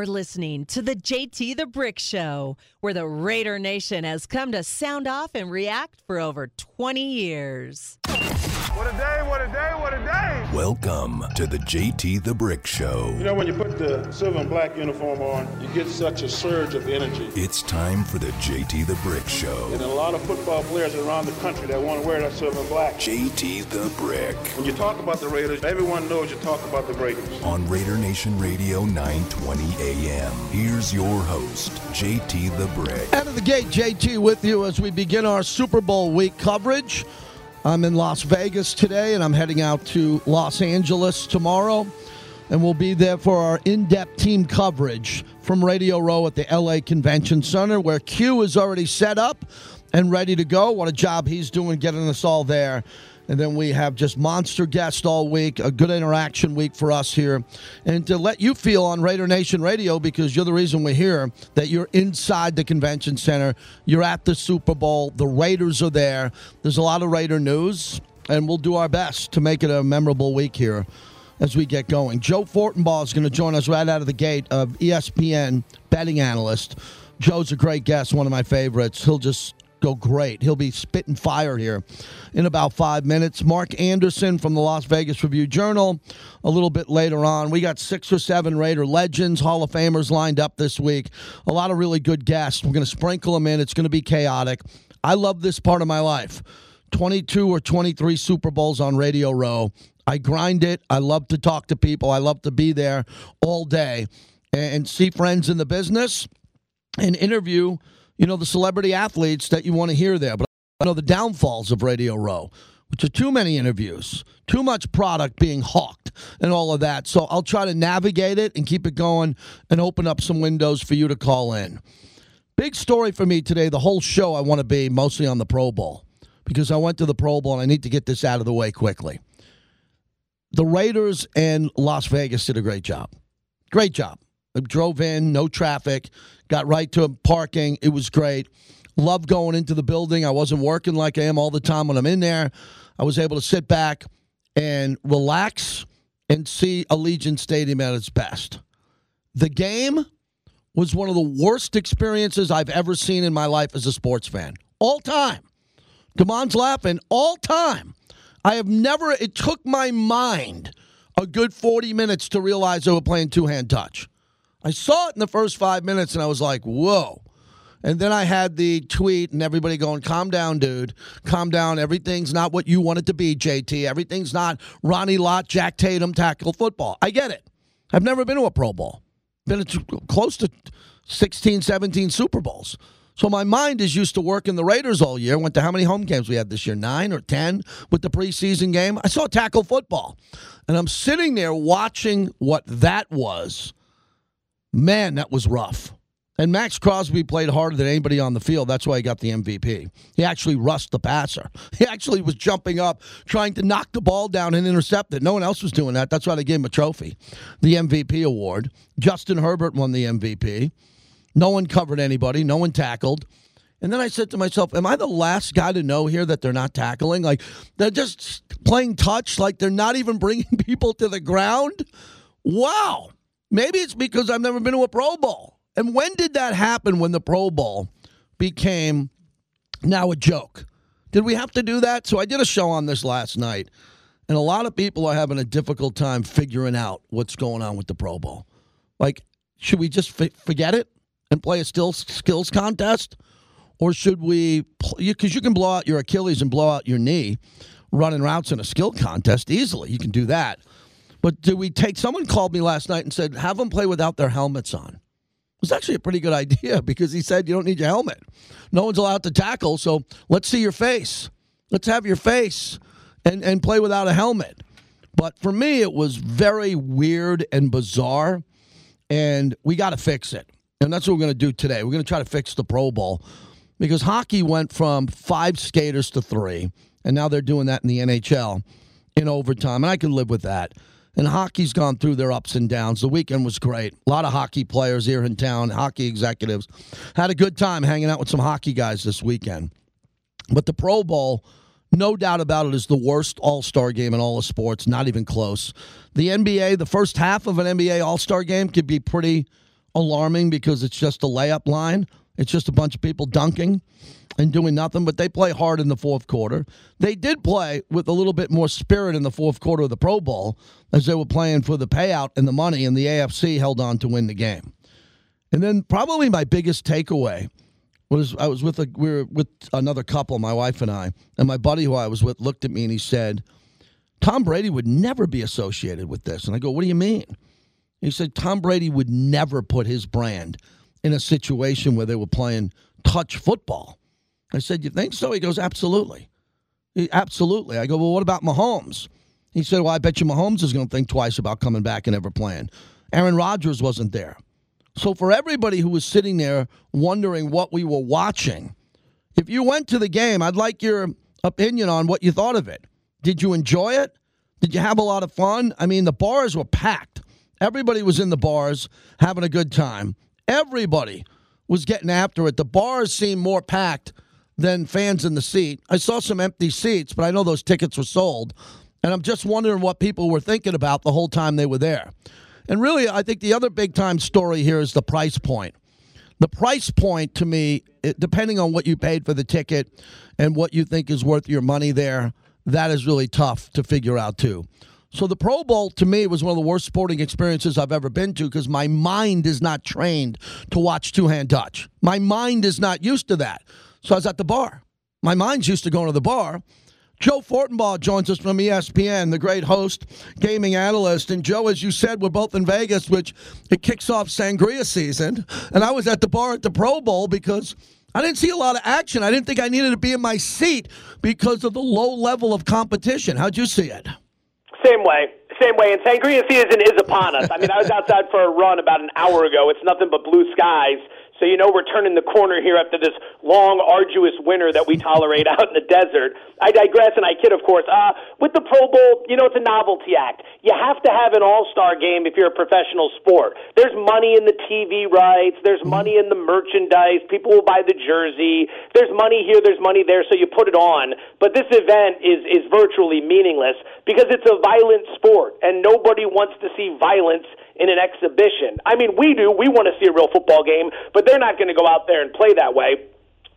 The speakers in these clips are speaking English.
We're listening to the JT the Brick Show, where the Raider Nation has come to sound off and react for over 20 years. What a day, what a day, what a day. Welcome to the JT the Brick Show. You know, when you put the silver and black uniform on, you get such a surge of energy. It's time for the JT the Brick Show. And a lot of football players around the country that want to wear that silver and black. JT the Brick. When you talk about the Raiders, everyone knows you talk about the Raiders. On Raider Nation Radio 920 AM. Here's your host, JT the Brick. Out of the gate, JT with you as we begin our Super Bowl week coverage. I'm in Las Vegas today, and I'm heading out to Los Angeles tomorrow. And we'll be there for our in depth team coverage from Radio Row at the LA Convention Center, where Q is already set up and ready to go. What a job he's doing getting us all there. And then we have just monster guests all week, a good interaction week for us here. And to let you feel on Raider Nation Radio, because you're the reason we're here, that you're inside the convention center, you're at the Super Bowl, the Raiders are there. There's a lot of Raider news, and we'll do our best to make it a memorable week here as we get going. Joe Fortenbaugh is going to join us right out of the gate of ESPN betting analyst. Joe's a great guest, one of my favorites. He'll just go great. He'll be spitting fire here in about five minutes. Mark Anderson from the Las Vegas Review Journal a little bit later on. We got six or seven Raider legends, Hall of Famers lined up this week. A lot of really good guests. We're going to sprinkle them in. It's going to be chaotic. I love this part of my life. 22 or 23 Super Bowls on Radio Row. I grind it. I love to talk to people. I love to be there all day and see friends in the business and interview you know, the celebrity athletes that you want to hear there. But I know the downfalls of Radio Row, which are too many interviews, too much product being hawked, and all of that. So I'll try to navigate it and keep it going and open up some windows for you to call in. Big story for me today. The whole show, I want to be mostly on the Pro Bowl because I went to the Pro Bowl and I need to get this out of the way quickly. The Raiders and Las Vegas did a great job. Great job. I drove in, no traffic, got right to parking. It was great. Love going into the building. I wasn't working like I am all the time when I'm in there. I was able to sit back and relax and see Allegiant Stadium at its best. The game was one of the worst experiences I've ever seen in my life as a sports fan. All time. Damon's laughing. All time. I have never, it took my mind a good 40 minutes to realize they were playing two hand touch. I saw it in the first five minutes and I was like, whoa. And then I had the tweet and everybody going, calm down, dude. Calm down. Everything's not what you want it to be, JT. Everything's not Ronnie Lott, Jack Tatum tackle football. I get it. I've never been to a Pro Bowl, been to close to 16, 17 Super Bowls. So my mind is used to working the Raiders all year. Went to how many home games we had this year? Nine or ten with the preseason game. I saw tackle football. And I'm sitting there watching what that was Man, that was rough. And Maxx Crosby played harder than anybody on the field. That's why he got the MVP. He actually rushed the passer. He actually was jumping up, trying to knock the ball down and intercept it. No one else was doing that. That's why they gave him a trophy, the MVP award. Justin Herbert won the MVP. No one covered anybody, no one tackled. And then I said to myself, Am I the last guy to know here that they're not tackling? Like, they're just playing touch, like they're not even bringing people to the ground? Wow. Maybe it's because I've never been to a Pro Bowl. And when did that happen when the Pro Bowl became now a joke? Did we have to do that? So I did a show on this last night, and a lot of people are having a difficult time figuring out what's going on with the Pro Bowl. Like, should we just f- forget it and play a still skills contest? Or should we, because you can blow out your Achilles and blow out your knee running routes in a skill contest easily. You can do that. But do we take? Someone called me last night and said have them play without their helmets on. It was actually a pretty good idea because he said you don't need your helmet. No one's allowed to tackle, so let's see your face. Let's have your face and and play without a helmet. But for me, it was very weird and bizarre, and we got to fix it. And that's what we're going to do today. We're going to try to fix the Pro Bowl because hockey went from five skaters to three, and now they're doing that in the NHL in overtime, and I can live with that. And hockey's gone through their ups and downs. The weekend was great. A lot of hockey players here in town, hockey executives. Had a good time hanging out with some hockey guys this weekend. But the Pro Bowl, no doubt about it, is the worst All Star game in all of sports. Not even close. The NBA, the first half of an NBA All Star game could be pretty alarming because it's just a layup line. It's just a bunch of people dunking and doing nothing, but they play hard in the fourth quarter. They did play with a little bit more spirit in the fourth quarter of the Pro Bowl as they were playing for the payout and the money, and the AFC held on to win the game. And then probably my biggest takeaway was I was with a we were with another couple, my wife and I, and my buddy who I was with looked at me and he said, Tom Brady would never be associated with this. And I go, What do you mean? He said Tom Brady would never put his brand in a situation where they were playing touch football. I said, You think so? He goes, Absolutely. He, absolutely. I go, Well, what about Mahomes? He said, Well, I bet you Mahomes is going to think twice about coming back and ever playing. Aaron Rodgers wasn't there. So, for everybody who was sitting there wondering what we were watching, if you went to the game, I'd like your opinion on what you thought of it. Did you enjoy it? Did you have a lot of fun? I mean, the bars were packed. Everybody was in the bars having a good time. Everybody was getting after it. The bars seemed more packed than fans in the seat. I saw some empty seats, but I know those tickets were sold. And I'm just wondering what people were thinking about the whole time they were there. And really, I think the other big time story here is the price point. The price point to me, it, depending on what you paid for the ticket and what you think is worth your money there, that is really tough to figure out too. So the Pro Bowl to me was one of the worst sporting experiences I've ever been to because my mind is not trained to watch two hand touch. My mind is not used to that. So I was at the bar. My mind's used to going to the bar. Joe Fortenbaugh joins us from ESPN, the great host, gaming analyst. And Joe, as you said, we're both in Vegas, which it kicks off sangria season. And I was at the bar at the Pro Bowl because I didn't see a lot of action. I didn't think I needed to be in my seat because of the low level of competition. How'd you see it? Same way. Same way. And sangria season is upon us. I mean, I was outside for a run about an hour ago. It's nothing but blue skies. So you know we're turning the corner here after this long, arduous winter that we tolerate out in the desert. I digress and I kid, of course. Uh, with the Pro Bowl, you know it's a novelty act. You have to have an all-star game if you're a professional sport. There's money in the TV rights. There's mm-hmm. money in the merchandise. People will buy the jersey. There's money here. There's money there. So you put it on. But this event is is virtually meaningless because it's a violent sport, and nobody wants to see violence in an exhibition. I mean, we do. We want to see a real football game, but they're not going to go out there and play that way.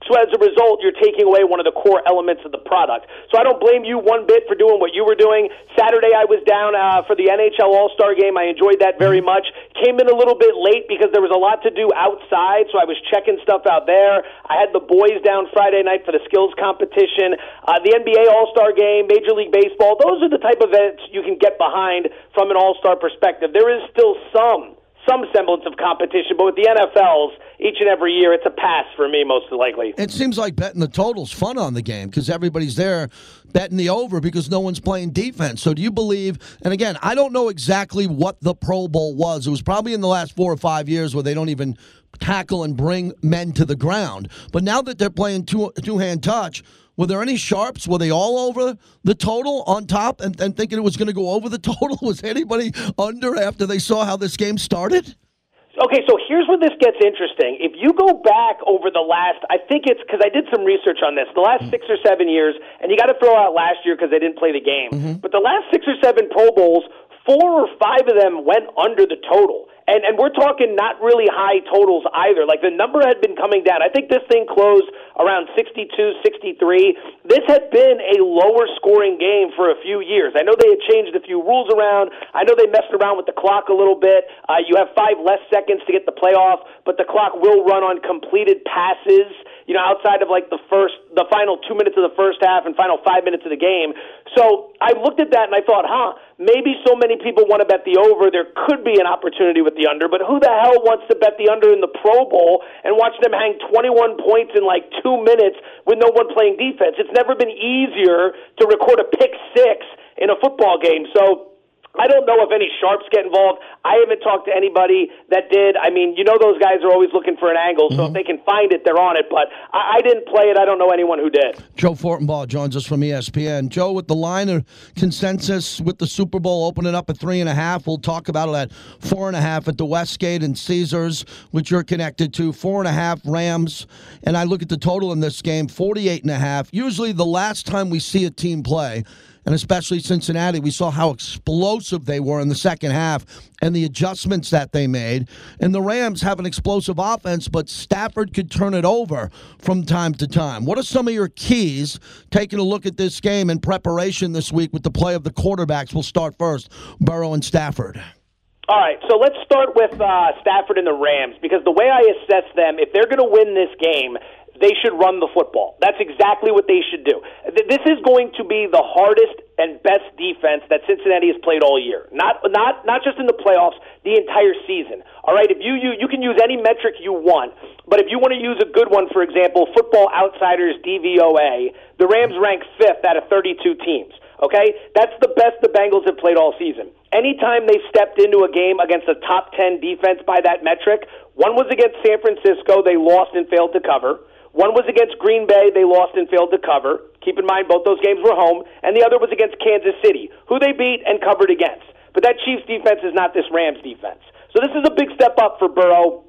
So as a result, you're taking away one of the core elements of the product. So I don't blame you one bit for doing what you were doing. Saturday, I was down uh, for the NHL All Star game. I enjoyed that very much. Came in a little bit late because there was a lot to do outside, so I was checking stuff out there. I had the boys down Friday night for the skills competition. Uh, the NBA All Star game, Major League Baseball, those are the type of events you can get behind from an All Star perspective. There is still some some semblance of competition, but with the NFLs, each and every year, it's a pass for me, most likely. It seems like betting the total's fun on the game because everybody's there betting the over because no one's playing defense. So do you believe? And again, I don't know exactly what the Pro Bowl was. It was probably in the last four or five years where they don't even tackle and bring men to the ground. But now that they're playing two two hand touch were there any sharps? Were they all over the total on top and, and thinking it was going to go over the total? Was anybody under after they saw how this game started? Okay, so here's where this gets interesting. If you go back over the last, I think it's because I did some research on this, the last six or seven years, and you got to throw out last year because they didn't play the game, mm-hmm. but the last six or seven Pro Bowls, four or five of them went under the total. And and we're talking not really high totals either. Like the number had been coming down. I think this thing closed around 62, 63. This had been a lower scoring game for a few years. I know they had changed a few rules around. I know they messed around with the clock a little bit. Uh, you have five less seconds to get the playoff, but the clock will run on completed passes you know, outside of like the first, the final two minutes of the first half and final five minutes of the game. So I looked at that and I thought, huh, maybe so many people want to bet the over. There could be an opportunity with the under, but who the hell wants to bet the under in the Pro Bowl and watch them hang 21 points in like two minutes with no one playing defense? It's never been easier to record a pick six in a football game. So, I don't know if any sharps get involved. I haven't talked to anybody that did. I mean, you know, those guys are always looking for an angle, so mm-hmm. if they can find it, they're on it. But I, I, didn't play it. I don't know anyone who did. Joe Fortenbaugh joins us from ESPN. Joe, with the line of consensus with the Super Bowl opening up at three and a half, we'll talk about it at four and a half at the Westgate and Caesars, which you're connected to. Four and a half Rams, and I look at the total in this game, 48 and a half. Usually, the last time we see a team play and especially Cincinnati. We saw how explosive they were in the second half and the adjustments that they made. And the Rams have an explosive offense, but Stafford could turn it over from time to time. What are some of your keys taking a look at this game in preparation this week with the play of the quarterbacks? We'll start first Burrow and Stafford. All right, so let's start with uh, Stafford and the Rams because the way I assess them, if they're going to win this game, they should run the football. That's exactly what they should do. This is going to be the hardest and best defense that Cincinnati has played all year. Not not not just in the playoffs, the entire season. All right, if you you you can use any metric you want, but if you want to use a good one, for example, Football Outsiders DVOA, the Rams rank 5th out of 32 teams. Okay? That's the best the Bengals have played all season. Anytime they stepped into a game against a top 10 defense by that metric, one was against San Francisco, they lost and failed to cover. One was against Green Bay, they lost and failed to cover. Keep in mind, both those games were home. And the other was against Kansas City, who they beat and covered against. But that Chiefs defense is not this Rams defense. So this is a big step up for Burrow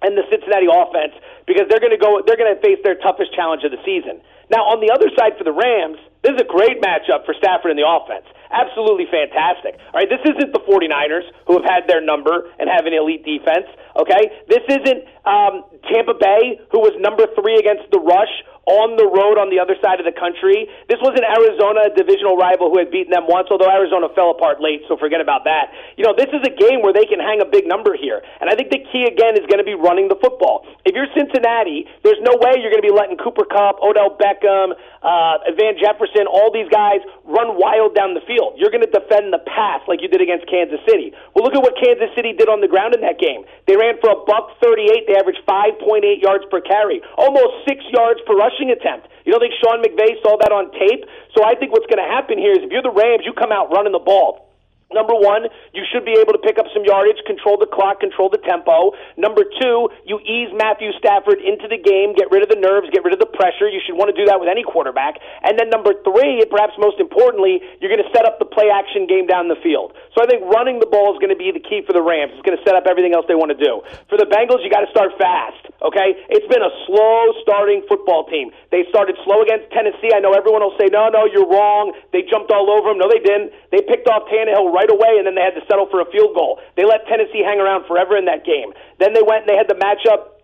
and the Cincinnati offense because they're going to go they're going to face their toughest challenge of the season. Now, on the other side for the Rams, this is a great matchup for Stafford and the offense. Absolutely fantastic. All right, this isn't the 49ers who have had their number and have an elite defense. Okay, this isn't um, Tampa Bay who was number three against the rush on the road on the other side of the country. This was an Arizona, divisional rival who had beaten them once, although Arizona fell apart late, so forget about that. You know, this is a game where they can hang a big number here. And I think the key, again, is going to be running the football. If you're Cincinnati, there's no way you're going to be letting Cooper Kupp, Odell Beckham, uh, Van Jefferson, all these guys run wild down the field. You're going to defend the pass like you did against Kansas City. Well, look at what Kansas City did on the ground in that game. They ran for a buck 38. They averaged 5.8 yards per carry, almost six yards per rushing attempt. You don't think Sean McVay saw that on tape? So I think what's going to happen here is if you're the Rams, you come out running the ball. Number one, you should be able to pick up some yardage, control the clock, control the tempo. Number two, you ease Matthew Stafford into the game, get rid of the nerves, get rid of the pressure. You should want to do that with any quarterback. And then number three, and perhaps most importantly, you're going to set up the play action game down the field. So I think running the ball is going to be the key for the Rams. It's going to set up everything else they want to do. For the Bengals, you got to start fast, okay? It's been a slow starting football team. They started slow against Tennessee. I know everyone will say, no, no, you're wrong. They jumped all over them. No, they didn't. They picked off Tannehill right away, and then they had to settle for a field goal. They let Tennessee hang around forever in that game. Then they went and they had the matchup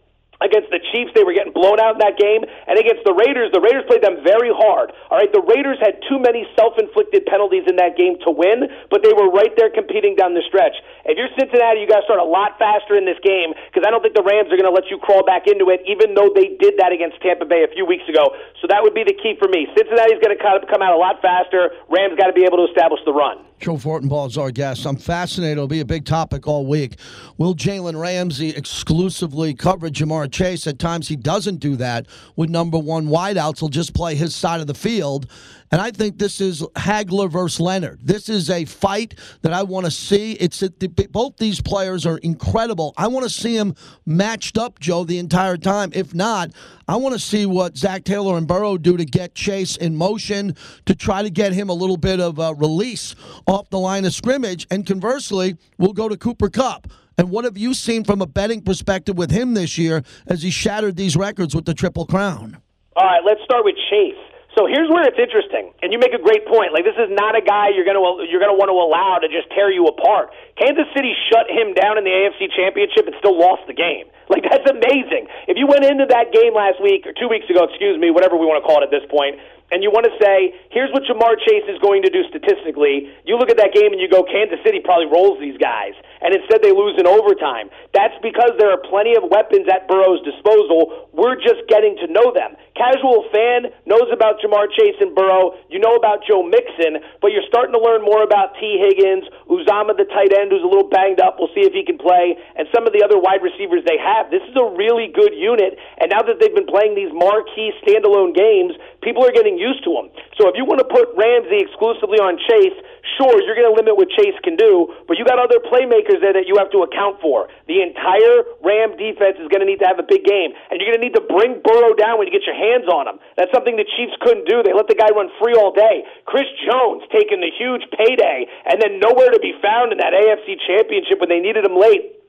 against the Chiefs. They were getting blown out in that game. And against the Raiders, the Raiders played them very hard. All right, the Raiders had too many self inflicted penalties in that game to win, but they were right there competing down the stretch. If you're Cincinnati, you got to start a lot faster in this game because I don't think the Rams are going to let you crawl back into it, even though they did that against Tampa Bay a few weeks ago. So that would be the key for me. Cincinnati's going to come out a lot faster. Rams got to be able to establish the run. Joe Fortenbaugh is our guest. I'm fascinated. It'll be a big topic all week. Will Jalen Ramsey exclusively cover Ja'Marr Chase? At times he doesn't do that with number one wideouts. He'll just play his side of the field. And I think this is Hagler versus Leonard. This is a fight that I want to see. It's both these players are incredible. I want to see them matched up, Joe, the entire time. If not, I want to see what Zac Taylor and Burrow do to get Chase in motion to try to get him a little bit of a release off the line of scrimmage. And conversely, we'll go to Cooper Kupp. And what have you seen from a betting perspective with him this year as he shattered these records with the Triple Crown? All right, let's start with Chase. So here's where it's interesting, and you make a great point. Like this is not a guy you're gonna you're gonna want to allow to just tear you apart. Kansas City shut him down in the AFC Championship and still lost the game. Like that's amazing. If you went into that game last week or two weeks ago, excuse me, whatever we want to call it at this point, and you want to say, here's what Ja'Marr Chase is going to do statistically, you look at that game and you go, Kansas City probably rolls these guys. And instead they lose in overtime. That's because there are plenty of weapons at Burrow's disposal. We're just getting to know them. Casual fan knows about Ja'Marr Chase and Burrow. You know about Joe Mixon, but you're starting to learn more about Tee Higgins, Uzomah, the tight end, who's a little banged up. We'll see if he can play, and some of the other wide receivers they have. This is a really good unit, and now that they've been playing these marquee standalone games, people are getting used to him. So if you want to put Ramsey exclusively on Chase, sure, you're going to limit what Chase can do, but you got other playmakers there that you have to account for. The entire Ram defense is going to need to have a big game, and you're going to need to bring Burrow down when you get your hands on him. That's something the Chiefs couldn't do. They let the guy run free all day. Chris Jones taking the huge payday and then nowhere to be found in that AFC championship when they needed him late.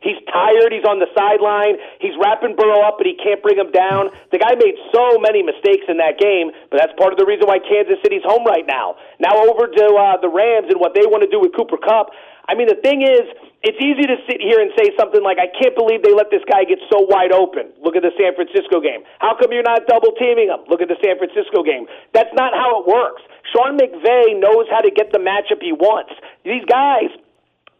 He's tired. He's on the sideline. He's wrapping Burrow up, but he can't bring him down. The guy made so many mistakes in that game, but that's part of the reason why Kansas City's home right now. Now over to uh, the Rams and what they want to do with Cooper Kupp. I mean, the thing is, it's easy to sit here and say something like, I can't believe they let this guy get so wide open. Look at the San Francisco game. How come you're not double teaming him? Look at the San Francisco game. That's not how it works. Sean McVay knows how to get the matchup he wants. These guys,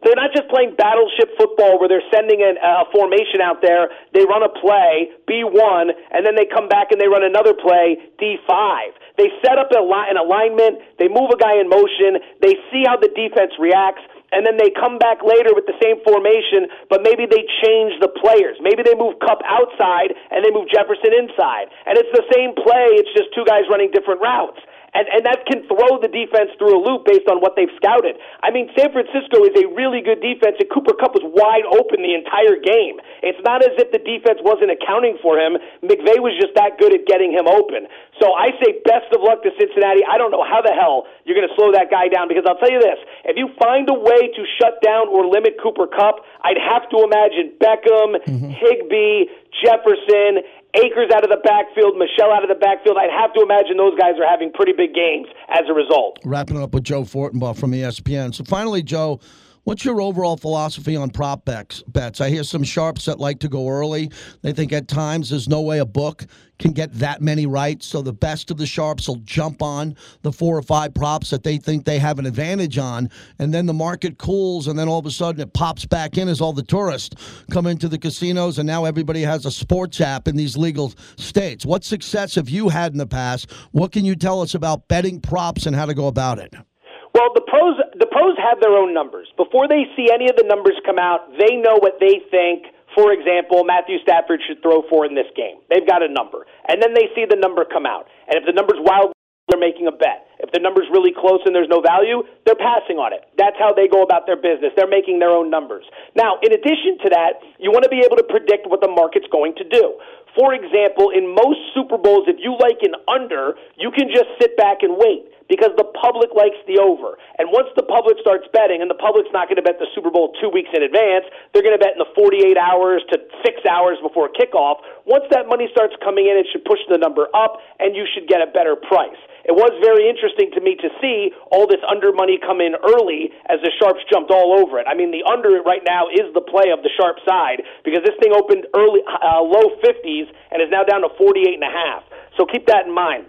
they're not just playing battleship football where they're sending a, a formation out there, they run a play, B1, and then they come back and they run another play, D5. They set up an alignment, they move a guy in motion, they see how the defense reacts, and then they come back later with the same formation, but maybe they change the players. Maybe they move Kupp outside and they move Jefferson inside. And it's the same play, it's just two guys running different routes and and that can throw the defense through a loop based on what they've scouted. I mean, San Francisco is a really good defense, and Cooper Kupp was wide open the entire game. It's not as if the defense wasn't accounting for him. McVay was just that good at getting him open. So I say best of luck to Cincinnati. I don't know how the hell you're going to slow that guy down because I'll tell you this: if you find a way to shut down or limit Cooper Kupp, I'd have to imagine Beckham, mm-hmm. Higbee, Jefferson, Akers out of the backfield, Michel out of the backfield. I'd have to imagine those guys are having pretty big games as a result. Wrapping up with Joe Fortenbaugh from ESPN. So finally, Joe, What's your overall philosophy on prop bets? I hear some sharps that like to go early. They think at times there's no way a book can get that many right. So the best of the sharps will jump on the four or five props that they think they have an advantage on, and then the market cools, and then all of a sudden it pops back in as all the tourists come into the casinos, and now everybody has a sports app in these legal states. What success have you had in the past? What can you tell us about betting props and how to go about it? Well, the pros the pros have their own numbers. Before they see any of the numbers come out, they know what they think. For example, Matthew Stafford should throw four in this game. They've got a number, and then they see the number come out. And if the number's wild, they're making a bet. If the number's really close and there's no value, they're passing on it. That's how they go about their business. They're making their own numbers. Now, in addition to that, you want to be able to predict what the market's going to do. For example, in most Super Bowls, if you like an under, you can just sit back and wait because the public likes the over. And once the public starts betting, and the public's not going to bet the Super Bowl two weeks in advance, they're going to bet in the 48 hours to six hours before kickoff. Once that money starts coming in, it should push the number up, and you should get a better price. It was very interesting to me to see all this under money come in early as the sharps jumped all over it. I mean, the under right now is the play of the sharp side because this thing opened early, uh, low 50s and is now down to 48 and a half. So keep that in mind.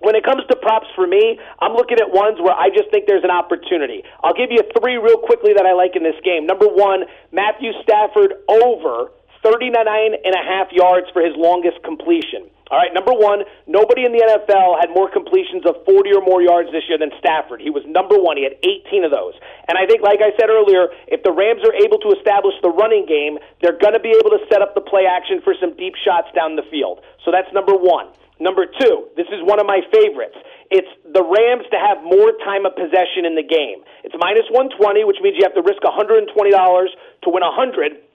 When it comes to props for me, I'm looking at ones where I just think there's an opportunity. I'll give you three real quickly that I like in this game. Number one, Matthew Stafford over 39 and a half yards for his longest completion. All right, number one, nobody in the NFL had more completions of 40 or more yards this year than Stafford. He was number one. He had 18 of those. And I think, like I said earlier, if the Rams are able to establish the running game, they're going to be able to set up the play action for some deep shots down the field. So that's number one. Number two, is one of my favorites. It's the Rams to have more time of possession in the game. It's minus 120, which means you have to risk $120 to win 100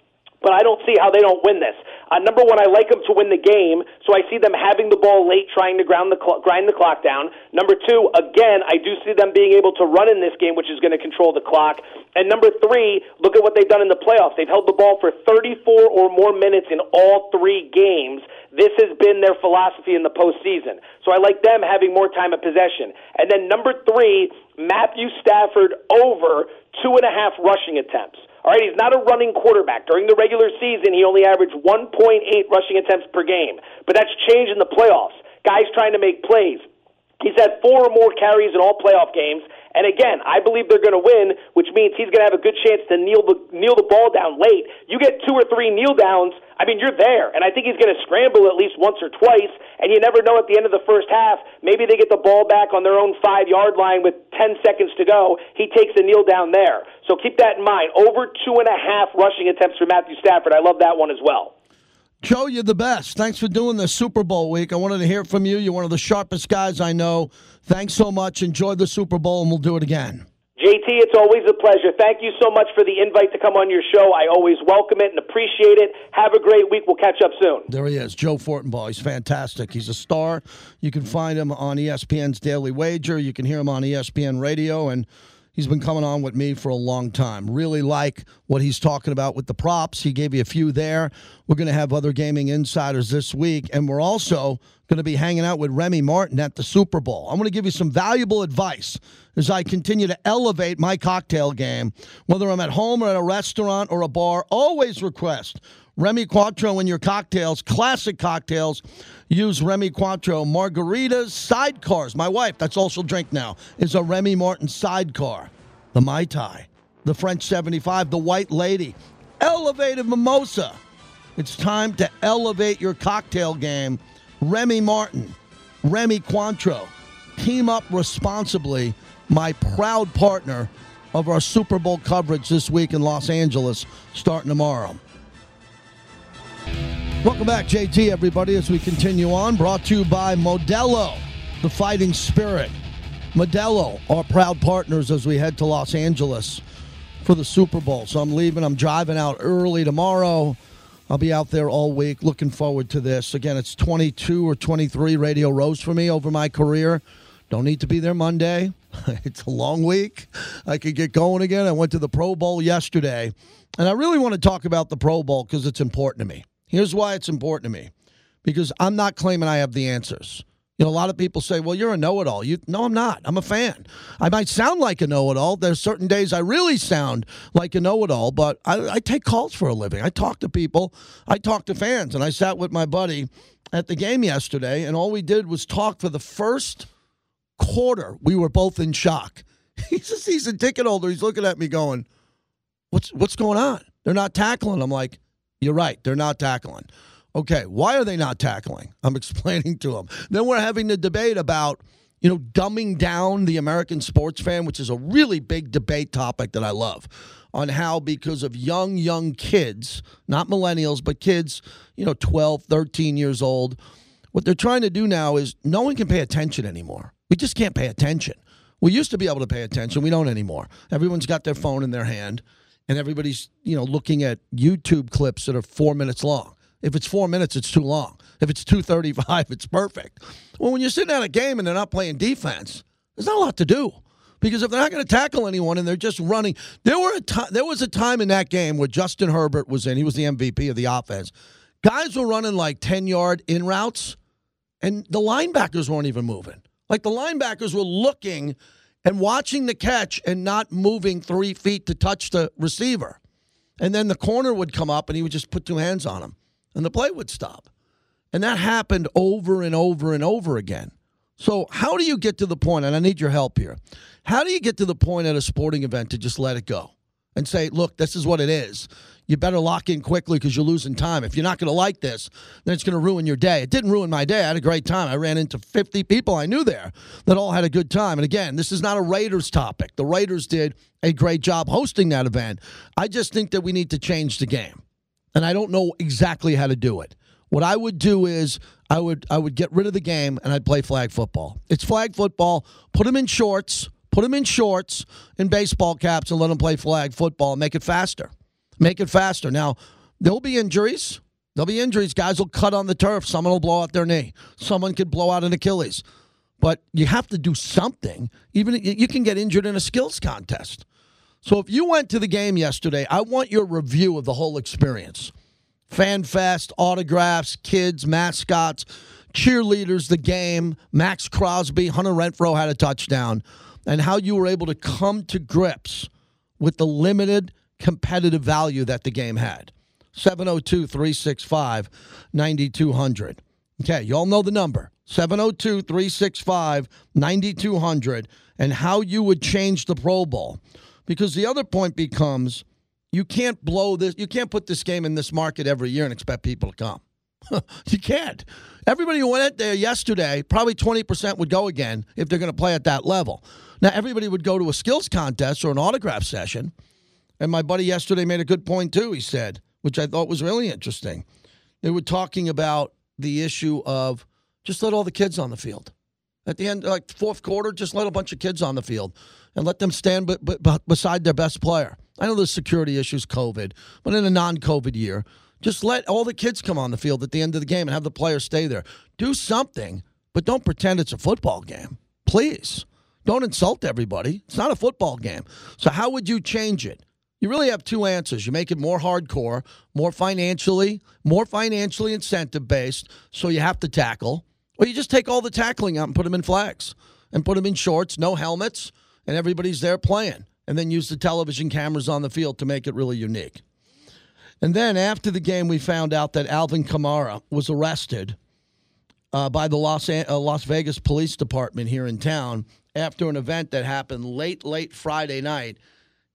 but I don't see how they don't win this. Uh, number one, I like them to win the game, so I see them having the ball late, trying to ground the cl- grind the clock down. Number two, again, I do see them being able to run in this game, which is going to control the clock. And number three, look at what they've done in the playoffs. They've held the ball for 34 or more minutes in all three games. This has been their philosophy in the postseason. So I like them having more time of possession. And then number three, Matthew Stafford over two and a half rushing attempts. All right, he's not a running quarterback. During the regular season, he only averaged 1.8 rushing attempts per game. But that's changed in the playoffs. Guys trying to make plays. He's had four or more carries in all playoff games. And again, I believe they're going to win, which means he's going to have a good chance to kneel the kneel the ball down late. You get two or three kneel downs, I mean, you're there, and I think he's going to scramble at least once or twice. And you never know at the end of the first half, maybe they get the ball back on their own five yard line with 10 seconds to go. He takes a kneel down there. So keep that in mind. Over two and a half rushing attempts for Matthew Stafford. I love that one as well. Joe, you're the best. Thanks for doing this Super Bowl week. I wanted to hear from you. You're one of the sharpest guys I know. Thanks so much. Enjoy the Super Bowl, and we'll do it again. JT, it's always a pleasure. Thank you so much for the invite to come on your show. I always welcome it and appreciate it. Have a great week. We'll catch up soon. There he is, Joe Fortenbaugh. He's fantastic. He's a star. You can find him on ESPN's Daily Wager. You can hear him on ESPN Radio, and He's been coming on with me for a long time. Really like what he's talking about with the props. He gave you a few there. We're going to have other gaming insiders this week, and we're also going to be hanging out with Remy Martin at the Super Bowl. I'm going to give you some valuable advice as I continue to elevate my cocktail game, whether I'm at home or at a restaurant or a bar. Always request Remy Cointreau in your cocktails, classic cocktails. Use Remy Cointreau margaritas, sidecars. My wife, that's all she'll drink now, is a Remy Martin sidecar. The Mai Tai, the French 75, the White Lady, elevated mimosa. It's time to elevate your cocktail game. Remy Martin, Remy Cointreau, team up responsibly. My proud partner of our Super Bowl coverage this week in Los Angeles, starting tomorrow. Welcome back, JT, everybody, as we continue on. Brought to you by Modelo, the fighting spirit. Modelo, our proud partners as we head to Los Angeles for the Super Bowl. So I'm leaving. I'm driving out early tomorrow. I'll be out there all week. Looking forward to this. Again, it's 22 or 23 radio rows for me over my career. Don't need to be there Monday. it's a long week. I could get going again. I went to the Pro Bowl yesterday. And I really want to talk about the Pro Bowl because it's important to me. Here's why it's important to me because I'm not claiming I have the answers. You know, a lot of people say, "Well, you're a know-it-all." You, no, I'm not. I'm a fan. I might sound like a know-it-all. There's certain days I really sound like a know-it-all, but I, I take calls for a living. I talk to people. I talk to fans, and I sat with my buddy at the game yesterday, and all we did was talk for the first quarter. We were both in shock. He's a season ticket holder. He's looking at me, going, "What's what's going on? They're not tackling." I'm like, "You're right. They're not tackling." Okay, why are they not tackling? I'm explaining to them. Then we're having the debate about, you know, dumbing down the American sports fan, which is a really big debate topic that I love, on how because of young, young kids, not millennials, but kids, you know, 12, 13 years old, what they're trying to do now is no one can pay attention anymore. We just can't pay attention. We used to be able to pay attention. We don't anymore. Everyone's got their phone in their hand and everybody's, you know, looking at YouTube clips that are four minutes long. If it's four minutes, it's too long. If it's 235, it's perfect. Well, when you're sitting at a game and they're not playing defense, there's not a lot to do. Because if they're not going to tackle anyone and they're just running, there were a time, there was a time in that game where Justin Herbert was in. He was the MVP of the offense. Guys were running like 10 yard in routes, and the linebackers weren't even moving. Like the linebackers were looking and watching the catch and not moving three feet to touch the receiver. And then the corner would come up and he would just put two hands on him and the play would stop. And that happened over and over and over again. So, how do you get to the point, and I need your help here, how do you get to the point at a sporting event to just let it go and say, look, this is what it is? You better lock in quickly because you're losing time. If you're not going to like this, then it's going to ruin your day. It didn't ruin my day. I had a great time. I ran into 50 people I knew there that all had a good time. And again, this is not a Raiders topic. The Raiders did a great job hosting that event. I just think that we need to change the game and I don't know exactly how to do it. What I would do is I would I would get rid of the game and I'd play flag football. It's flag football. Put them in shorts. Put them in shorts and baseball caps and let them play flag football and make it faster. Make it faster. Now there'll be injuries. There'll be injuries. Guys will cut on the turf. Someone will blow out their knee. Someone could blow out an Achilles. But you have to do something. Even you can get injured in a skills contest. So if you went to the game yesterday, I want your review of the whole experience. Fan fest, autographs, kids, mascots, cheerleaders, the game, Maxx Crosby, Hunter Renfrow had a touchdown, and how you were able to come to grips with the limited competitive value that the game had. 702 365 9200. Okay, you all know the number 702 365 9200 and how you would change the Pro Bowl. Because the other point becomes you can't blow this, you can't put this game in this market every year and expect people to come. you can't. Everybody who went out there yesterday, probably 20% would go again if they're going to play at that level. Now, everybody would go to a skills contest or an autograph session. And my buddy yesterday made a good point, too, he said, which I thought was really interesting. They were talking about the issue of just let all the kids on the field. At the end, like fourth quarter, just let a bunch of kids on the field and let them stand b- b- beside their best player. I know there's security issues, COVID, but in a non COVID year, just let all the kids come on the field at the end of the game and have the players stay there. Do something, but don't pretend it's a football game. Please. Don't insult everybody. It's not a football game. So, how would you change it? You really have two answers. You make it more hardcore, more financially, more financially incentive based, so you have to tackle, or you just take all the tackling out and put them in flags and put them in shorts, no helmets, and everybody's there playing, and then use the television cameras on the field to make it really unique. And then after the game, we found out that Alvin Kamara was arrested uh, by the Los, An- uh, Las Vegas Police Department here in town after an event that happened late, late Friday night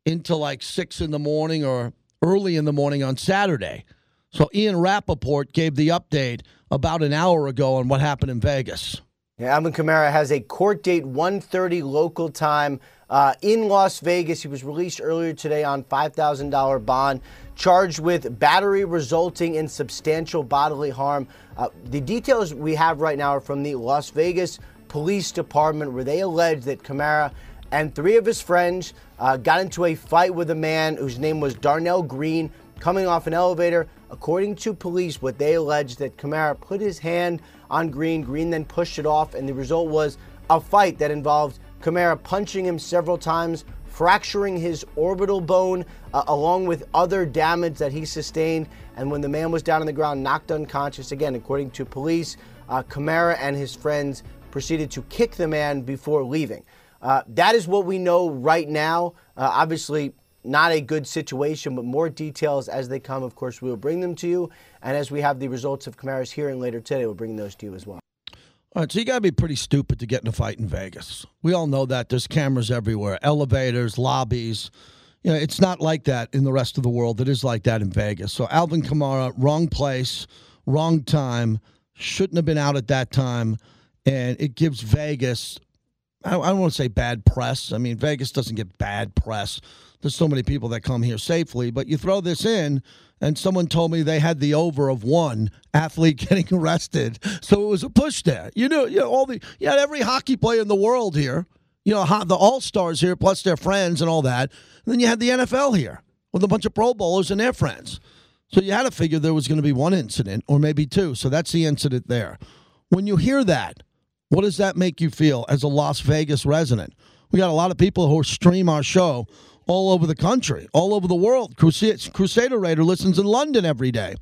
into like six in the morning or early in the morning on Saturday. So Ian Rapoport gave the update about an hour ago on what happened in Vegas. Yeah, Alvin Kamara has a court date 1:30 local time uh, in Las Vegas. He was released earlier today on $5,000 bond, charged with battery resulting in substantial bodily harm. Uh, the details we have right now are from the Las Vegas Police Department, where they allege that Kamara and three of his friends uh, got into a fight with a man whose name was Darnell Green coming off an elevator. According to police, what they allege that Kamara put his hand on Green. Green then pushed it off, and the result was a fight that involved Kamara punching him several times, fracturing his orbital bone, uh, along with other damage that he sustained. And when the man was down on the ground, knocked unconscious, again, according to police, uh, Kamara and his friends proceeded to kick the man before leaving. Uh, that is what we know right now. Uh, obviously, not a good situation, but more details as they come. Of course, we will bring them to you. And as we have the results of Kamara's hearing later today, we'll bring those to you as well. All right, so you got to be pretty stupid to get in a fight in Vegas. We all know that. There's cameras everywhere, elevators, lobbies. You know, it's not like that in the rest of the world. It is like that in Vegas. So Alvin Kamara, wrong place, wrong time, shouldn't have been out at that time, and it gives Vegas. I don't want to say bad press. I mean, Vegas doesn't get bad press. There's so many people that come here safely, but you throw this in, and someone told me they had the over of one athlete getting arrested, so it was a push there. You know, you know all the you had every hockey player in the world here. You know, the All Stars here, plus their friends and all that. And then you had the NFL here with a bunch of Pro Bowlers and their friends. So you had to figure there was going to be one incident or maybe two. So that's the incident there. When you hear that, what does that make you feel as a Las Vegas resident? We got a lot of people who stream our show all over the country, all over the world. Crusader Raider listens in London every day.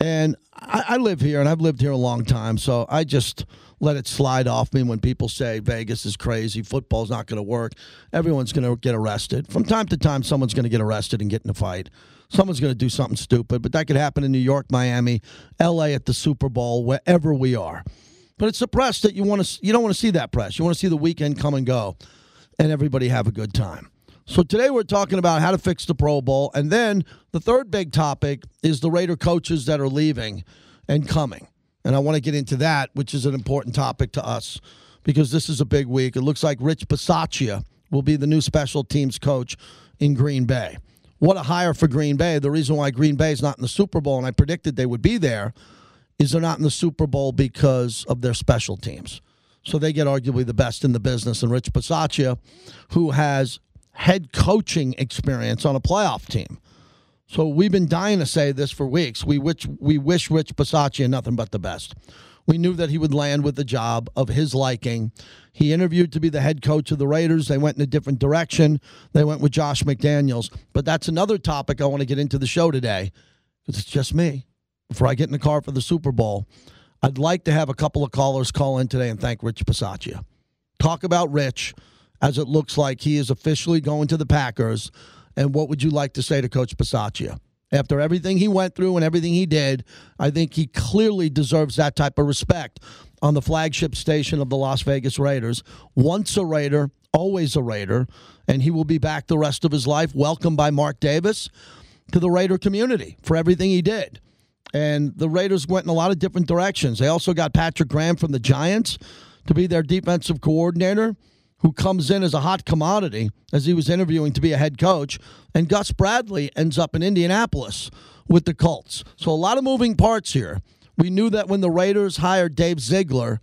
And I, I, live here and I've lived here a long time, so I just let it slide off me when people say Vegas is crazy, football's not going to work, everyone's going to get arrested. From time to time, someone's going to get arrested and get in a fight. Someone's going to do something stupid, but that could happen in New York, Miami, LA at the Super Bowl, wherever we are. But it's a press that you want to you don't want to see that press. You want to see the weekend come and go and everybody have a good time. So today we're talking about how to fix the Pro Bowl. And then the third big topic is the Raider coaches that are leaving and coming. And I want to get into that, which is an important topic to us because this is a big week. It looks like Rich Bisaccia will be the new special teams coach in Green Bay. What a hire for Green Bay. The reason why Green Bay is not in the Super Bowl, and I predicted they would be there, is they're not in the Super Bowl because of their special teams. So they get arguably the best in the business. And Rich Bisaccia, who has head coaching experience on a playoff team. So we've been dying to say this for weeks. We wish we wish Rich Bisaccia nothing but the best. We knew that he would land with the job of his liking. He interviewed to be the head coach of the Raiders. They went in a different direction. They went with Josh McDaniels. But that's another topic I want to get into the show today because it's just me. Before I get in the car for the Super Bowl, I'd like to have a couple of callers call in today and thank Rich Bisaccia. Talk about Rich as it looks like he is officially going to the Packers. And what would you like to say to Coach Bisaccia? After everything he went through and everything he did, I think he clearly deserves that type of respect on the flagship station of the Las Vegas Raiders. Once a Raider, always a Raider, and he will be back the rest of his life, welcomed by Mark Davis to the Raider community for everything he did. And the Raiders went in a lot of different directions. They also got Patrick Graham from the Giants to be their defensive coordinator who comes in as a hot commodity as he was interviewing to be a head coach. And Gus Bradley ends up in Indianapolis with the Colts. So a lot of moving parts here. We knew that when the Raiders hired Dave Ziegler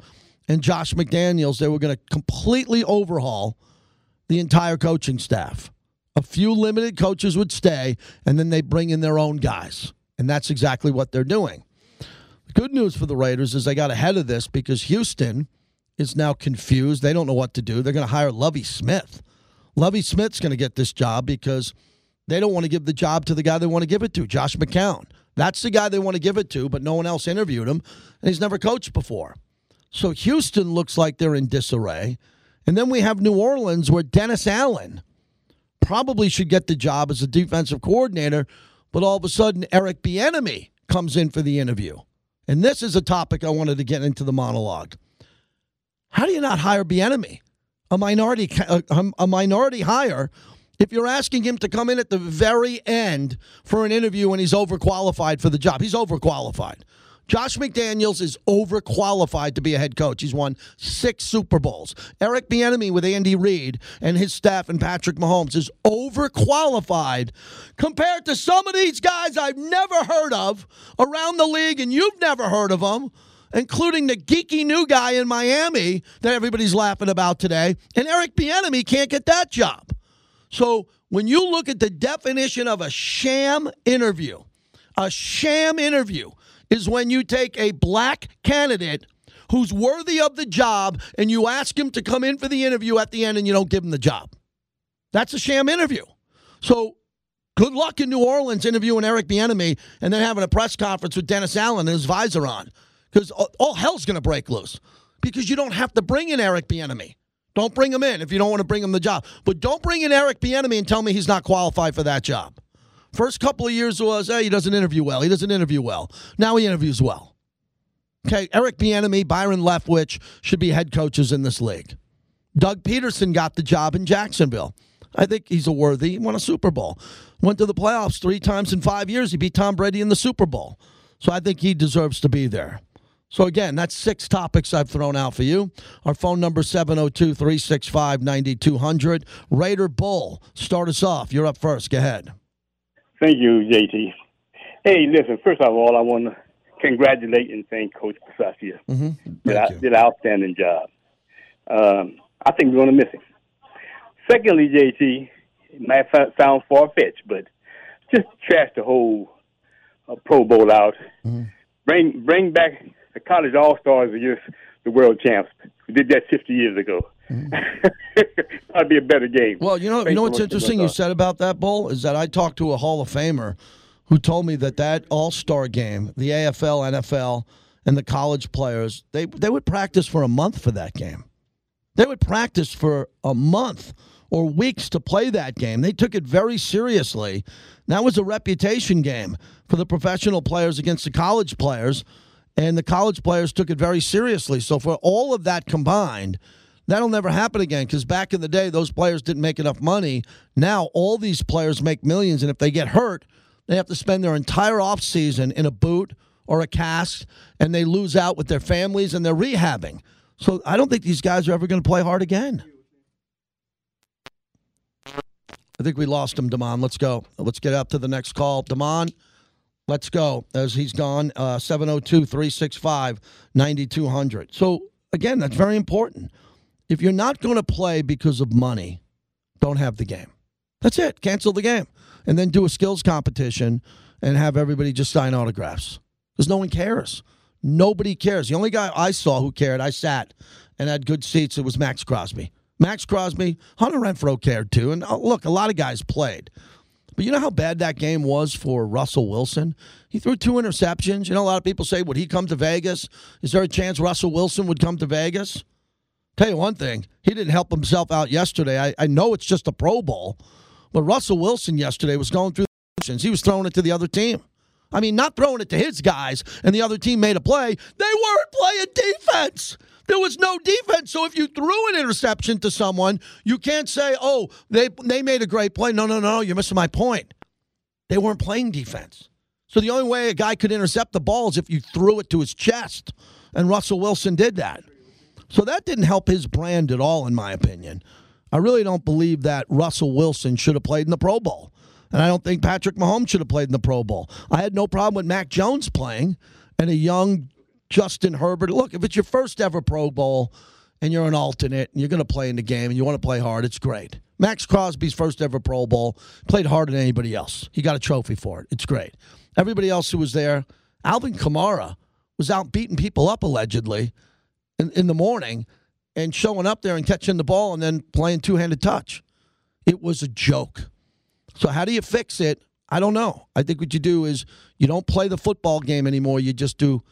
and Josh McDaniels, they were going to completely overhaul the entire coaching staff. A few limited coaches would stay, and then they bring in their own guys. And that's exactly what they're doing. The good news for the Raiders is they got ahead of this because Houston is now confused. They don't know what to do. They're going to hire Lovie Smith. Lovie Smith's going to get this job because they don't want to give the job to the guy they want to give it to, Josh McCown. That's the guy they want to give it to, but no one else interviewed him, and he's never coached before. So Houston looks like they're in disarray. And then we have New Orleans where Dennis Allen probably should get the job as a defensive coordinator, but all of a sudden Eric Bieniemy comes in for the interview. And this is a topic I wanted to get into the monologue. How do you not hire Bieniemy, a minority a, minority hire, if you're asking him to come in at the very end for an interview and he's overqualified for the job? He's overqualified. Josh McDaniels is overqualified to be a head coach. He's won six Super Bowls. Eric Bieniemy with Andy Reid and his staff and Patrick Mahomes is overqualified compared to some of these guys I've never heard of around the league, and you've never heard of them, including the geeky new guy in Miami that everybody's laughing about today. And Eric Bieniemy can't get that job. So when you look at the definition of a sham interview, a sham interview is when you take a black candidate who's worthy of the job and you ask him to come in for the interview at the end and you don't give him the job. That's a sham interview. So good luck in New Orleans interviewing Eric Bieniemy and then having a press conference with Dennis Allen and his visor on because all hell's going to break loose because you don't have to bring in Eric Bieniemy. Don't bring him in if you don't want to bring him the job. But don't bring in Eric Bieniemy and tell me he's not qualified for that job. First couple of years was, hey, he doesn't interview well. He doesn't interview well. Now he interviews well. Okay, Eric Bieniemy, Byron Leftwich should be head coaches in this league. Doug Pederson got the job in Jacksonville. I think he's a worthy. He won a Super Bowl. Went to the playoffs three times in five years. He beat Tom Brady in the Super Bowl. So I think he deserves to be there. So again, that's six topics I've thrown out for you. Our phone number 702-365-9200. Raider Bull, start us off. You're up first. Go ahead. Thank you, JT. Hey, listen, first of all, I want to congratulate and thank Coach Bisaccia. Mm-hmm. Did, I, did an outstanding job. Um, I think we're going to miss him. Secondly, JT, it might sound far fetched, but just trash the whole uh, Pro Bowl out. Mm-hmm. Bring bring back the college all stars against the world champs. We did that 50 years ago. Mm-hmm. That'd be a better game. Well, you know, you know what's interesting you said about that bowl is that I talked to a Hall of Famer who told me that that All Star game, the AFL, NFL, and the college players, they they would practice for a month for that game. They would practice for a month or weeks to play that game. They took it very seriously. That was a reputation game for the professional players against the college players, and the college players took it very seriously. So for all of that combined That'll never happen again because back in the day, those players didn't make enough money. Now, all these players make millions, and if they get hurt, they have to spend their entire offseason in a boot or a cast, and they lose out with their families and they're rehabbing. So I don't think these guys are ever going to play hard again. I think we lost him, Damon. Let's go. Let's get up to the next call. Damon, let's go as he's gone. Uh, 702 365 9200. So, again, that's very important. If you're not going to play because of money, don't have the game. That's it. Cancel the game. And then do a skills competition and have everybody just sign autographs. Because no one cares. Nobody cares. The only guy I saw who cared, I sat and had good seats, it was Maxx Crosby. Maxx Crosby, Hunter Renfrow cared too. And oh, look, a lot of guys played. But you know how bad that game was for Russell Wilson? He threw two interceptions. You know, a lot of people say, would he come to Vegas? Is there a chance Russell Wilson would come to Vegas? Tell you one thing, he didn't help himself out yesterday. I, I know it's just a Pro Bowl, but Russell Wilson yesterday was going through the motions. He was throwing it to the other team. I mean, not throwing it to his guys, and the other team made a play. They weren't playing defense. There was no defense. So if you threw an interception to someone, you can't say, "Oh, they they made a great play." No, no, no. You're missing my point. They weren't playing defense. So the only way a guy could intercept the ball is if you threw it to his chest, and Russell Wilson did that. So that didn't help his brand at all, in my opinion. I really don't believe that Russell Wilson should have played in the Pro Bowl. And I don't think Patrick Mahomes should have played in the Pro Bowl. I had no problem with Mac Jones playing and a young Justin Herbert. Look, if it's your first ever Pro Bowl and you're an alternate and you're going to play in the game and you want to play hard, it's great. Maxx Crosby's first ever Pro Bowl played harder than anybody else. He got a trophy for it. It's great. Everybody else who was there, Alvin Kamara was out beating people up allegedly in, in the morning, and showing up there and catching the ball and then playing two handed touch. It was a joke. So, how do you fix it? I don't know. I think what you do is you don't play the football game anymore. You just do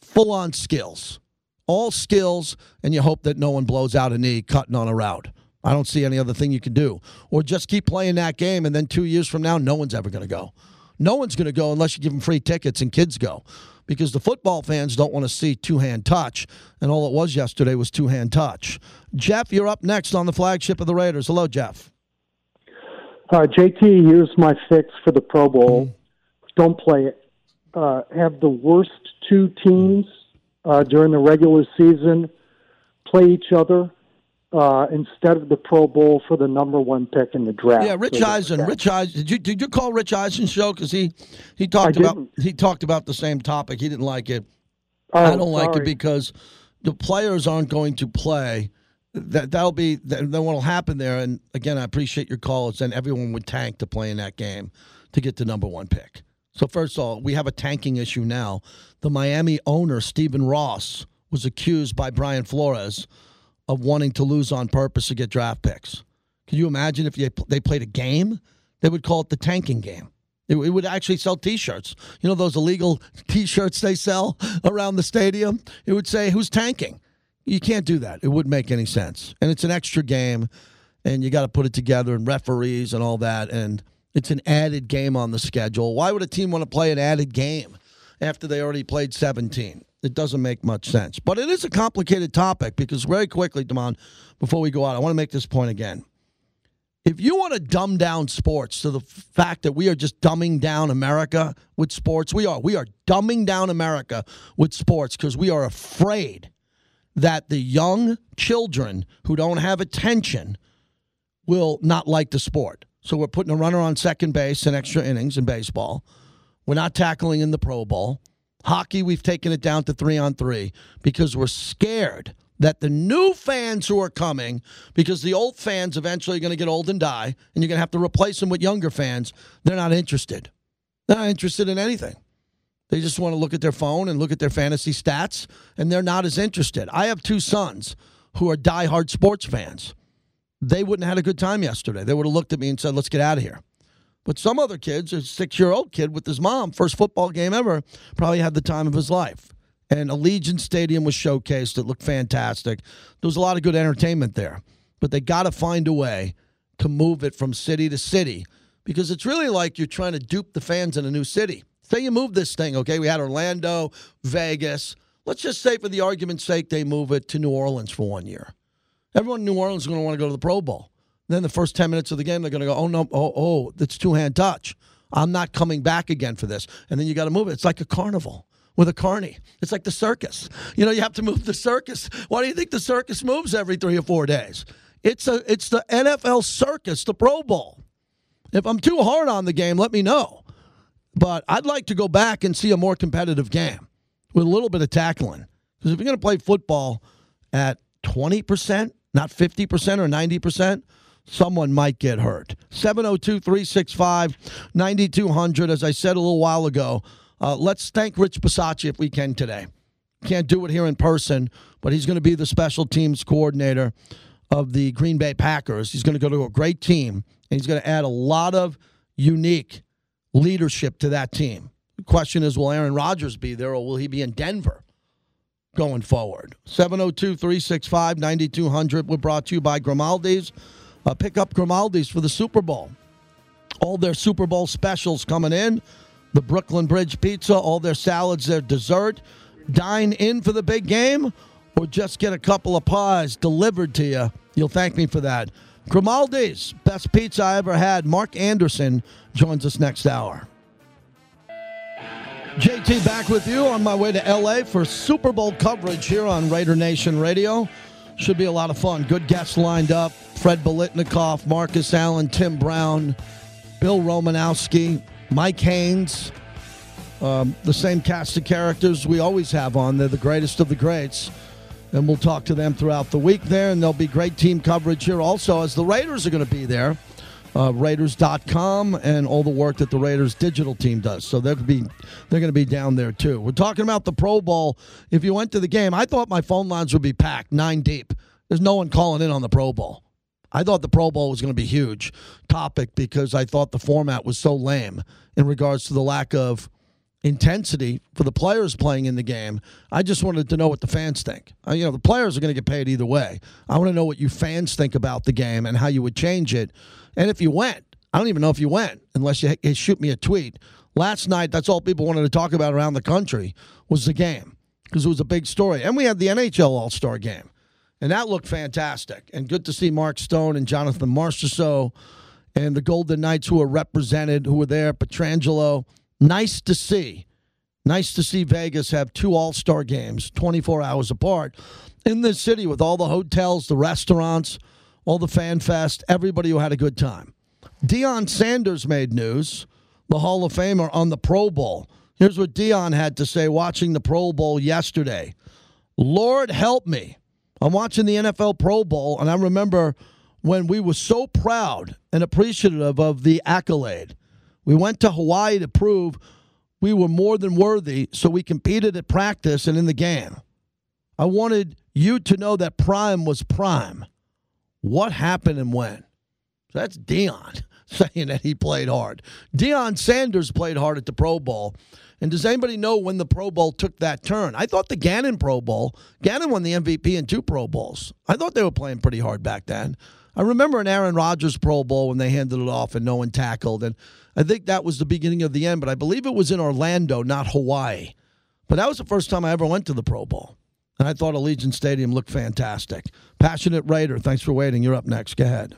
full on skills, all skills, and you hope that no one blows out a knee cutting on a route. I don't see any other thing you can do. Or just keep playing that game, and then two years from now, no one's ever going to go. No one's going to go unless you give them free tickets and kids go because the football fans don't want to see two hand touch. And all it was yesterday was two hand touch. Jeff, you're up next on the flagship of the Raiders. Hello, Jeff. Uh, JT, here's my fix for the Pro Bowl. Mm-hmm. Don't play it. Uh, have the worst two teams uh, during the regular season play each other uh, instead of the Pro Bowl for the number one pick in the draft. Yeah, Rich Eisen. Rich Eisen. Did you did you call Rich Eisen's show because he he talked about he talked about the same topic. He didn't like it. Oh, I don't sorry. like it because the players aren't going to play. That that'll be then what'll happen there. And again, I appreciate your call. Is then everyone would tank to play in that game to get the number one pick. So first of all, we have a tanking issue now. The Miami owner Stephen Ross was accused by Brian Flores of wanting to lose on purpose to get draft picks. Can you imagine if they they played a game? They would call it the tanking game. It, it would actually sell T-shirts. You know those illegal T-shirts they sell around the stadium. It would say who's tanking. You can't do that. It wouldn't make any sense. And it's an extra game, and you got to put it together and referees and all that. And it's an added game on the schedule. Why would a team want to play an added game after they already played 17? It doesn't make much sense. But it is a complicated topic because very quickly, Damon, before we go out, I want to make this point again. If you want to dumb down sports to the fact that we are just dumbing down America with sports, we are. We are dumbing down America with sports because we are afraid that the young children who don't have attention will not like the sport. So we're putting a runner on second base in extra innings in baseball. We're not tackling in the Pro Bowl. Hockey, we've taken it down to three on three because we're scared that the new fans who are coming, because the old fans eventually are going to get old and die, and you're going to have to replace them with younger fans, they're not interested. They're not interested in anything. They just want to look at their phone and look at their fantasy stats, and they're not as interested. I have two sons who are diehard sports fans. They wouldn't have had a good time yesterday. They would have looked at me and said, let's get out of here. But some other kids, a six year old kid with his mom, first football game ever, probably had the time of his life. And Allegiant Stadium was showcased. It looked fantastic. There was a lot of good entertainment there. But they got to find a way to move it from city to city because it's really like you're trying to dupe the fans in a new city. Say you move this thing, okay? We had Orlando, Vegas. Let's just say, for the argument's sake, they move it to New Orleans for one year. Everyone in New Orleans is going to want to go to the Pro Bowl. Then the first 10 minutes of the game, they're going to go, oh, no, oh, oh, it's two hand touch. I'm not coming back again for this. And then you got to move it. It's like a carnival with a carny. It's like the circus. You know, you have to move the circus. Why do you think the circus moves every three or four days? It's a it's the NFL circus, the Pro Bowl. If I'm too hard on the game, let me know. But I'd like to go back and see a more competitive game with a little bit of tackling. Because if you're going to play football at 20%, not 50% or 90%, someone might get hurt. 702 365 9200. As I said a little while ago, uh, let's thank Rich Bisaccia if we can today. Can't do it here in person, but he's going to be the special teams coordinator of the Green Bay Packers. He's going to go to a great team, and he's going to add a lot of unique leadership to that team. The question is will Aaron Rodgers be there, or will he be in Denver? Going forward. 702 365 9200. We're brought to you by Grimaldi's. Uh, pick up Grimaldi's for the Super Bowl. All their Super Bowl specials coming in. The Brooklyn Bridge Pizza, all their salads, their dessert. Dine in for the big game or just get a couple of pies delivered to you. You'll thank me for that. Grimaldi's, best pizza I ever had. Mark Anderson joins us next hour. JT back with you on my way to LA for Super Bowl coverage here on Raider Nation Radio. Should be a lot of fun. Good guests lined up. Fred Biletnikoff, Marcus Allen, Tim Brown, Bill Romanowski, Mike Haynes. Um, the same cast of characters we always have on. They're the greatest of the greats. And we'll talk to them throughout the week there. And there'll be great team coverage here also as the Raiders are going to be there. Uh, Raiders.com and all the work that the Raiders digital team does. So they're be they're going to be down there too. We're talking about the Pro Bowl. If you went to the game, I thought my phone lines would be packed nine deep. there's no one calling in on the Pro Bowl. I thought the Pro Bowl was going to be huge topic because I thought the format was so lame in regards to the lack of intensity for the players playing in the game. I just wanted to know what the fans think. Uh, you know, the players are going to get paid either way. I want to know what you fans think about the game and how you would change it. And if you went, I don't even know if you went unless you, you shoot me a tweet. Last night, that's all people wanted to talk about around the country was the game because it was a big story. And we had the NHL All Star game, and that looked fantastic. And good to see Mark Stone and Jonathan Marchessault and the Golden Knights who were represented, who were there, Pietrangelo. Nice to see. Nice to see Vegas have two All Star games 24 hours apart in this city with all the hotels, the restaurants, all the fan fest, everybody who had a good time. Deion Sanders made news, the Hall of Famer, on the Pro Bowl. Here's what Deion had to say watching the Pro Bowl yesterday Lord help me. I'm watching the NFL Pro Bowl, and I remember when we were so proud and appreciative of the accolade. We went to Hawaii to prove we were more than worthy, so we competed at practice and in the game. I wanted you to know that Prime was Prime. What happened and when? So that's Deion saying that he played hard. Deion Sanders played hard at the Pro Bowl. And does anybody know when the Pro Bowl took that turn? I thought the Gannon Pro Bowl, Gannon won the MVP in two Pro Bowls. I thought they were playing pretty hard back then. I remember an Aaron Rodgers Pro Bowl when they handed it off and no one tackled. And I think that was the beginning of the end, but I believe it was in Orlando, not Hawaii. But that was the first time I ever went to the Pro Bowl. And I thought Allegiant Stadium looked fantastic. Passionate Raider, thanks for waiting. You're up next. Go ahead.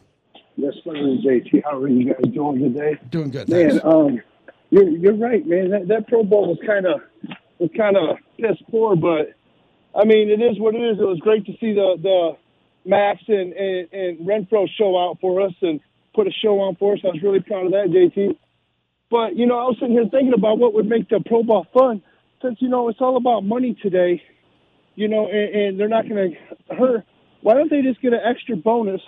Yes, sir, JT. How are you guys doing today? Doing good. Man, um, you're you're right, man. That that Pro Bowl was kind of was kind of piss poor, but I mean, it is what it is. It was great to see the the Maxx and, and and Renfrow show out for us and put a show on for us. I was really proud of that, JT. But you know, I was sitting here thinking about what would make the Pro Bowl fun, since you know it's all about money today. You know, and, and they're not going to hurt. Why don't they just get an extra bonus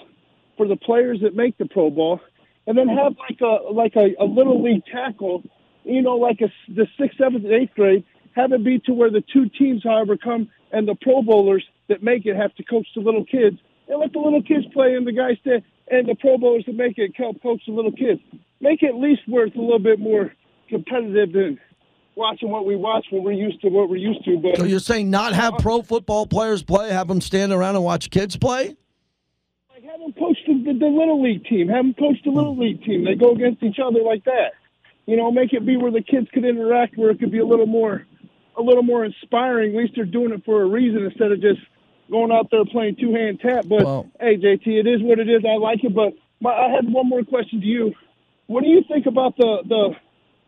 for the players that make the Pro Bowl, and then have like a like a, a little league tackle, you know, like a, the sixth, seventh, and eighth grade. Have it be to where the two teams, however, come and the Pro Bowlers that make it have to coach the little kids, and let the little kids play, and the guys that and the Pro Bowlers that make it help coach the little kids. Make it at least worth a little bit more competitive than watching what we watch when we're used to what we're used to. But So you're saying not have uh, pro football players play, have them stand around and watch kids play? Like have them coach the, the, the little league team. Have them coach the little hmm. league team. They go against each other like that. You know, make it be where the kids could interact, where it could be a little more, a little more inspiring. At least they're doing it for a reason instead of just going out there playing two hand tap. But Well- hey, JT, it is what it is. I like it. But my, I had one more question to you. What do you think about the the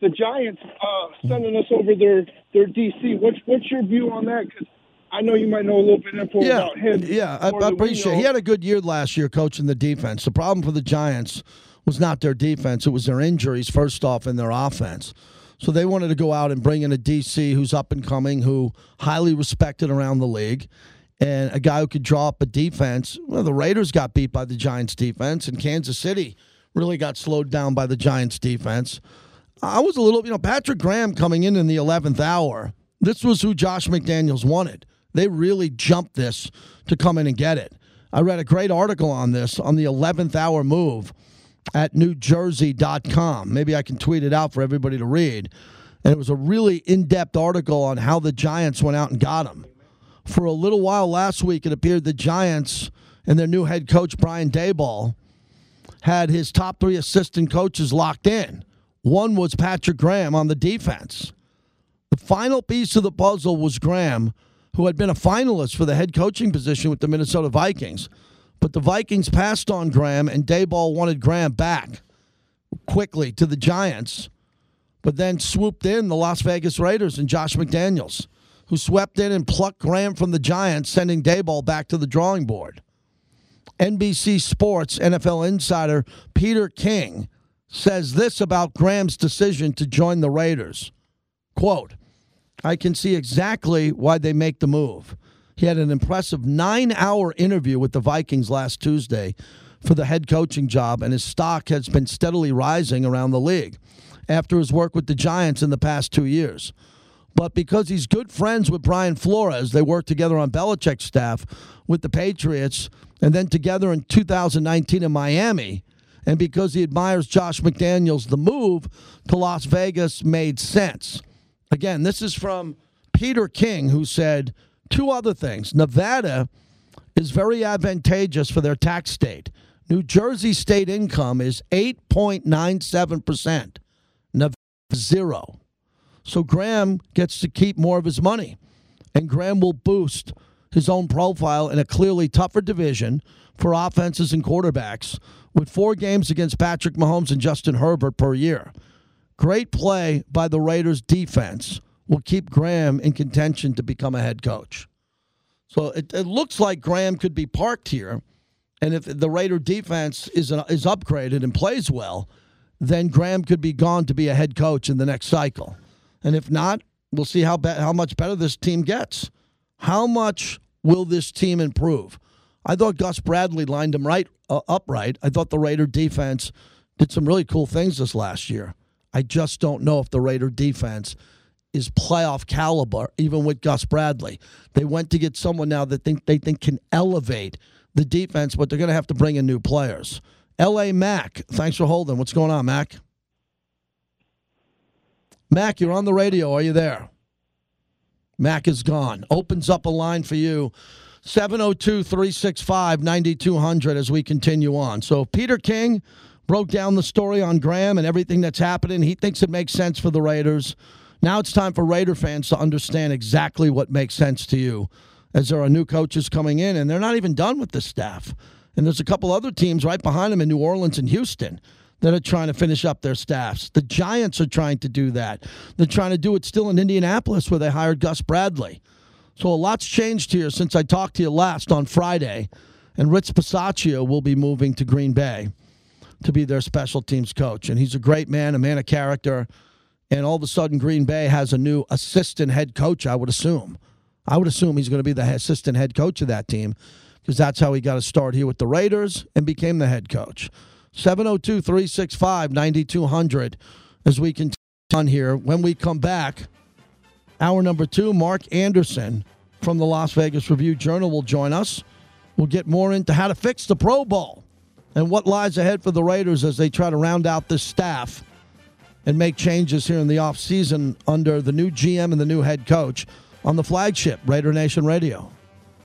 the Giants uh, sending us over their their DC? What's what's your view on that? Because I know you might know a little bit info Yeah, about him. yeah, I, I appreciate. He had a good year last year coaching the defense. The problem for the Giants was not their defense; it was their injuries. First off, in their offense. So they wanted to go out and bring in a DC who's up and coming, who highly respected around the league, and a guy who could draw up a defense. Well, the Raiders got beat by the Giants defense, and Kansas City really got slowed down by the Giants defense. I was a little, you know, Patrick Graham coming in in the 11th hour. This was who Josh McDaniels wanted. They really jumped this to come in and get it. I read a great article on this on the 11th hour move at newjersey.com. Maybe I can tweet it out for everybody to read. And it was a really in depth article on how the Giants went out and got him. For a little while last week, it appeared the Giants and their new head coach, Brian Daboll, had his top three assistant coaches locked in. One was Patrick Graham on the defense. The final piece of the puzzle was Graham, who had been a finalist for the head coaching position with the Minnesota Vikings. But the Vikings passed on Graham, and Daboll wanted Graham back quickly to the Giants, but then swooped in the Las Vegas Raiders and Josh McDaniels, who swept in and plucked Graham from the Giants, sending Daboll back to the drawing board. NBC Sports NFL insider Peter King says this about Graham's decision to join the Raiders. Quote, I can see exactly why they make the move. He had an impressive nine hour interview with the Vikings last Tuesday for the head coaching job, and his stock has been steadily rising around the league after his work with the Giants in the past two years. But because he's good friends with Brian Flores, they worked together on Belichick's staff with the Patriots. and then together in 2019 in Miami. And because he admires Josh McDaniels, the move to Las Vegas made sense. Again, this is from Peter King, who said two other things. Nevada is very advantageous for their tax state. New Jersey state income is 8.97%. Nevada, zero. So Graham gets to keep more of his money. And Graham will boost his own profile in a clearly tougher division for offenses and quarterbacks with four games against Patrick Mahomes and Justin Herbert per year. Great play by the Raiders defense will keep Graham in contention to become a head coach. So it, it looks like Graham could be parked here. And if the Raider defense is, uh, is upgraded and plays well, then Graham could be gone to be a head coach in the next cycle. And if not, we'll see how, be- how much better this team gets. How much will this team improve? I thought Gus Bradley lined them right uh, upright. I thought the Raider defense did some really cool things this last year. I just don't know if the Raider defense is playoff caliber, even with Gus Bradley. They went to get someone now that think they think can elevate the defense, but they're going to have to bring in new players. L.A. Mac, thanks for holding. What's going on, Mac? Mac, you're on the radio. Are you there? Mac is gone. Opens up a line for you. 702 365 9200 as we continue on. So, Peter King broke down the story on Graham and everything that's happening. He thinks it makes sense for the Raiders. Now it's time for Raider fans to understand exactly what makes sense to you as there are new coaches coming in, and they're not even done with the staff. And there's a couple other teams right behind them in New Orleans and Houston that are trying to finish up their staffs. The Giants are trying to do that. They're trying to do it still in Indianapolis where they hired Gus Bradley. So a lot's changed here since I talked to you last on Friday. And Rich Bisaccia will be moving to Green Bay to be their special teams coach. And he's a great man, a man of character. And all of a sudden, Green Bay has a new assistant head coach, I would assume. I would assume he's going to be the assistant head coach of that team because that's how he got a start here with the Raiders and became the head coach. 702 365 9200 as we continue on here. When we come back, hour number two, Mark Anderson from the Las Vegas Review Journal will join us. We'll get more into how to fix the Pro Bowl and what lies ahead for the Raiders as they try to round out this staff and make changes here in the offseason under the new GM and the new head coach on the flagship Raider Nation Radio.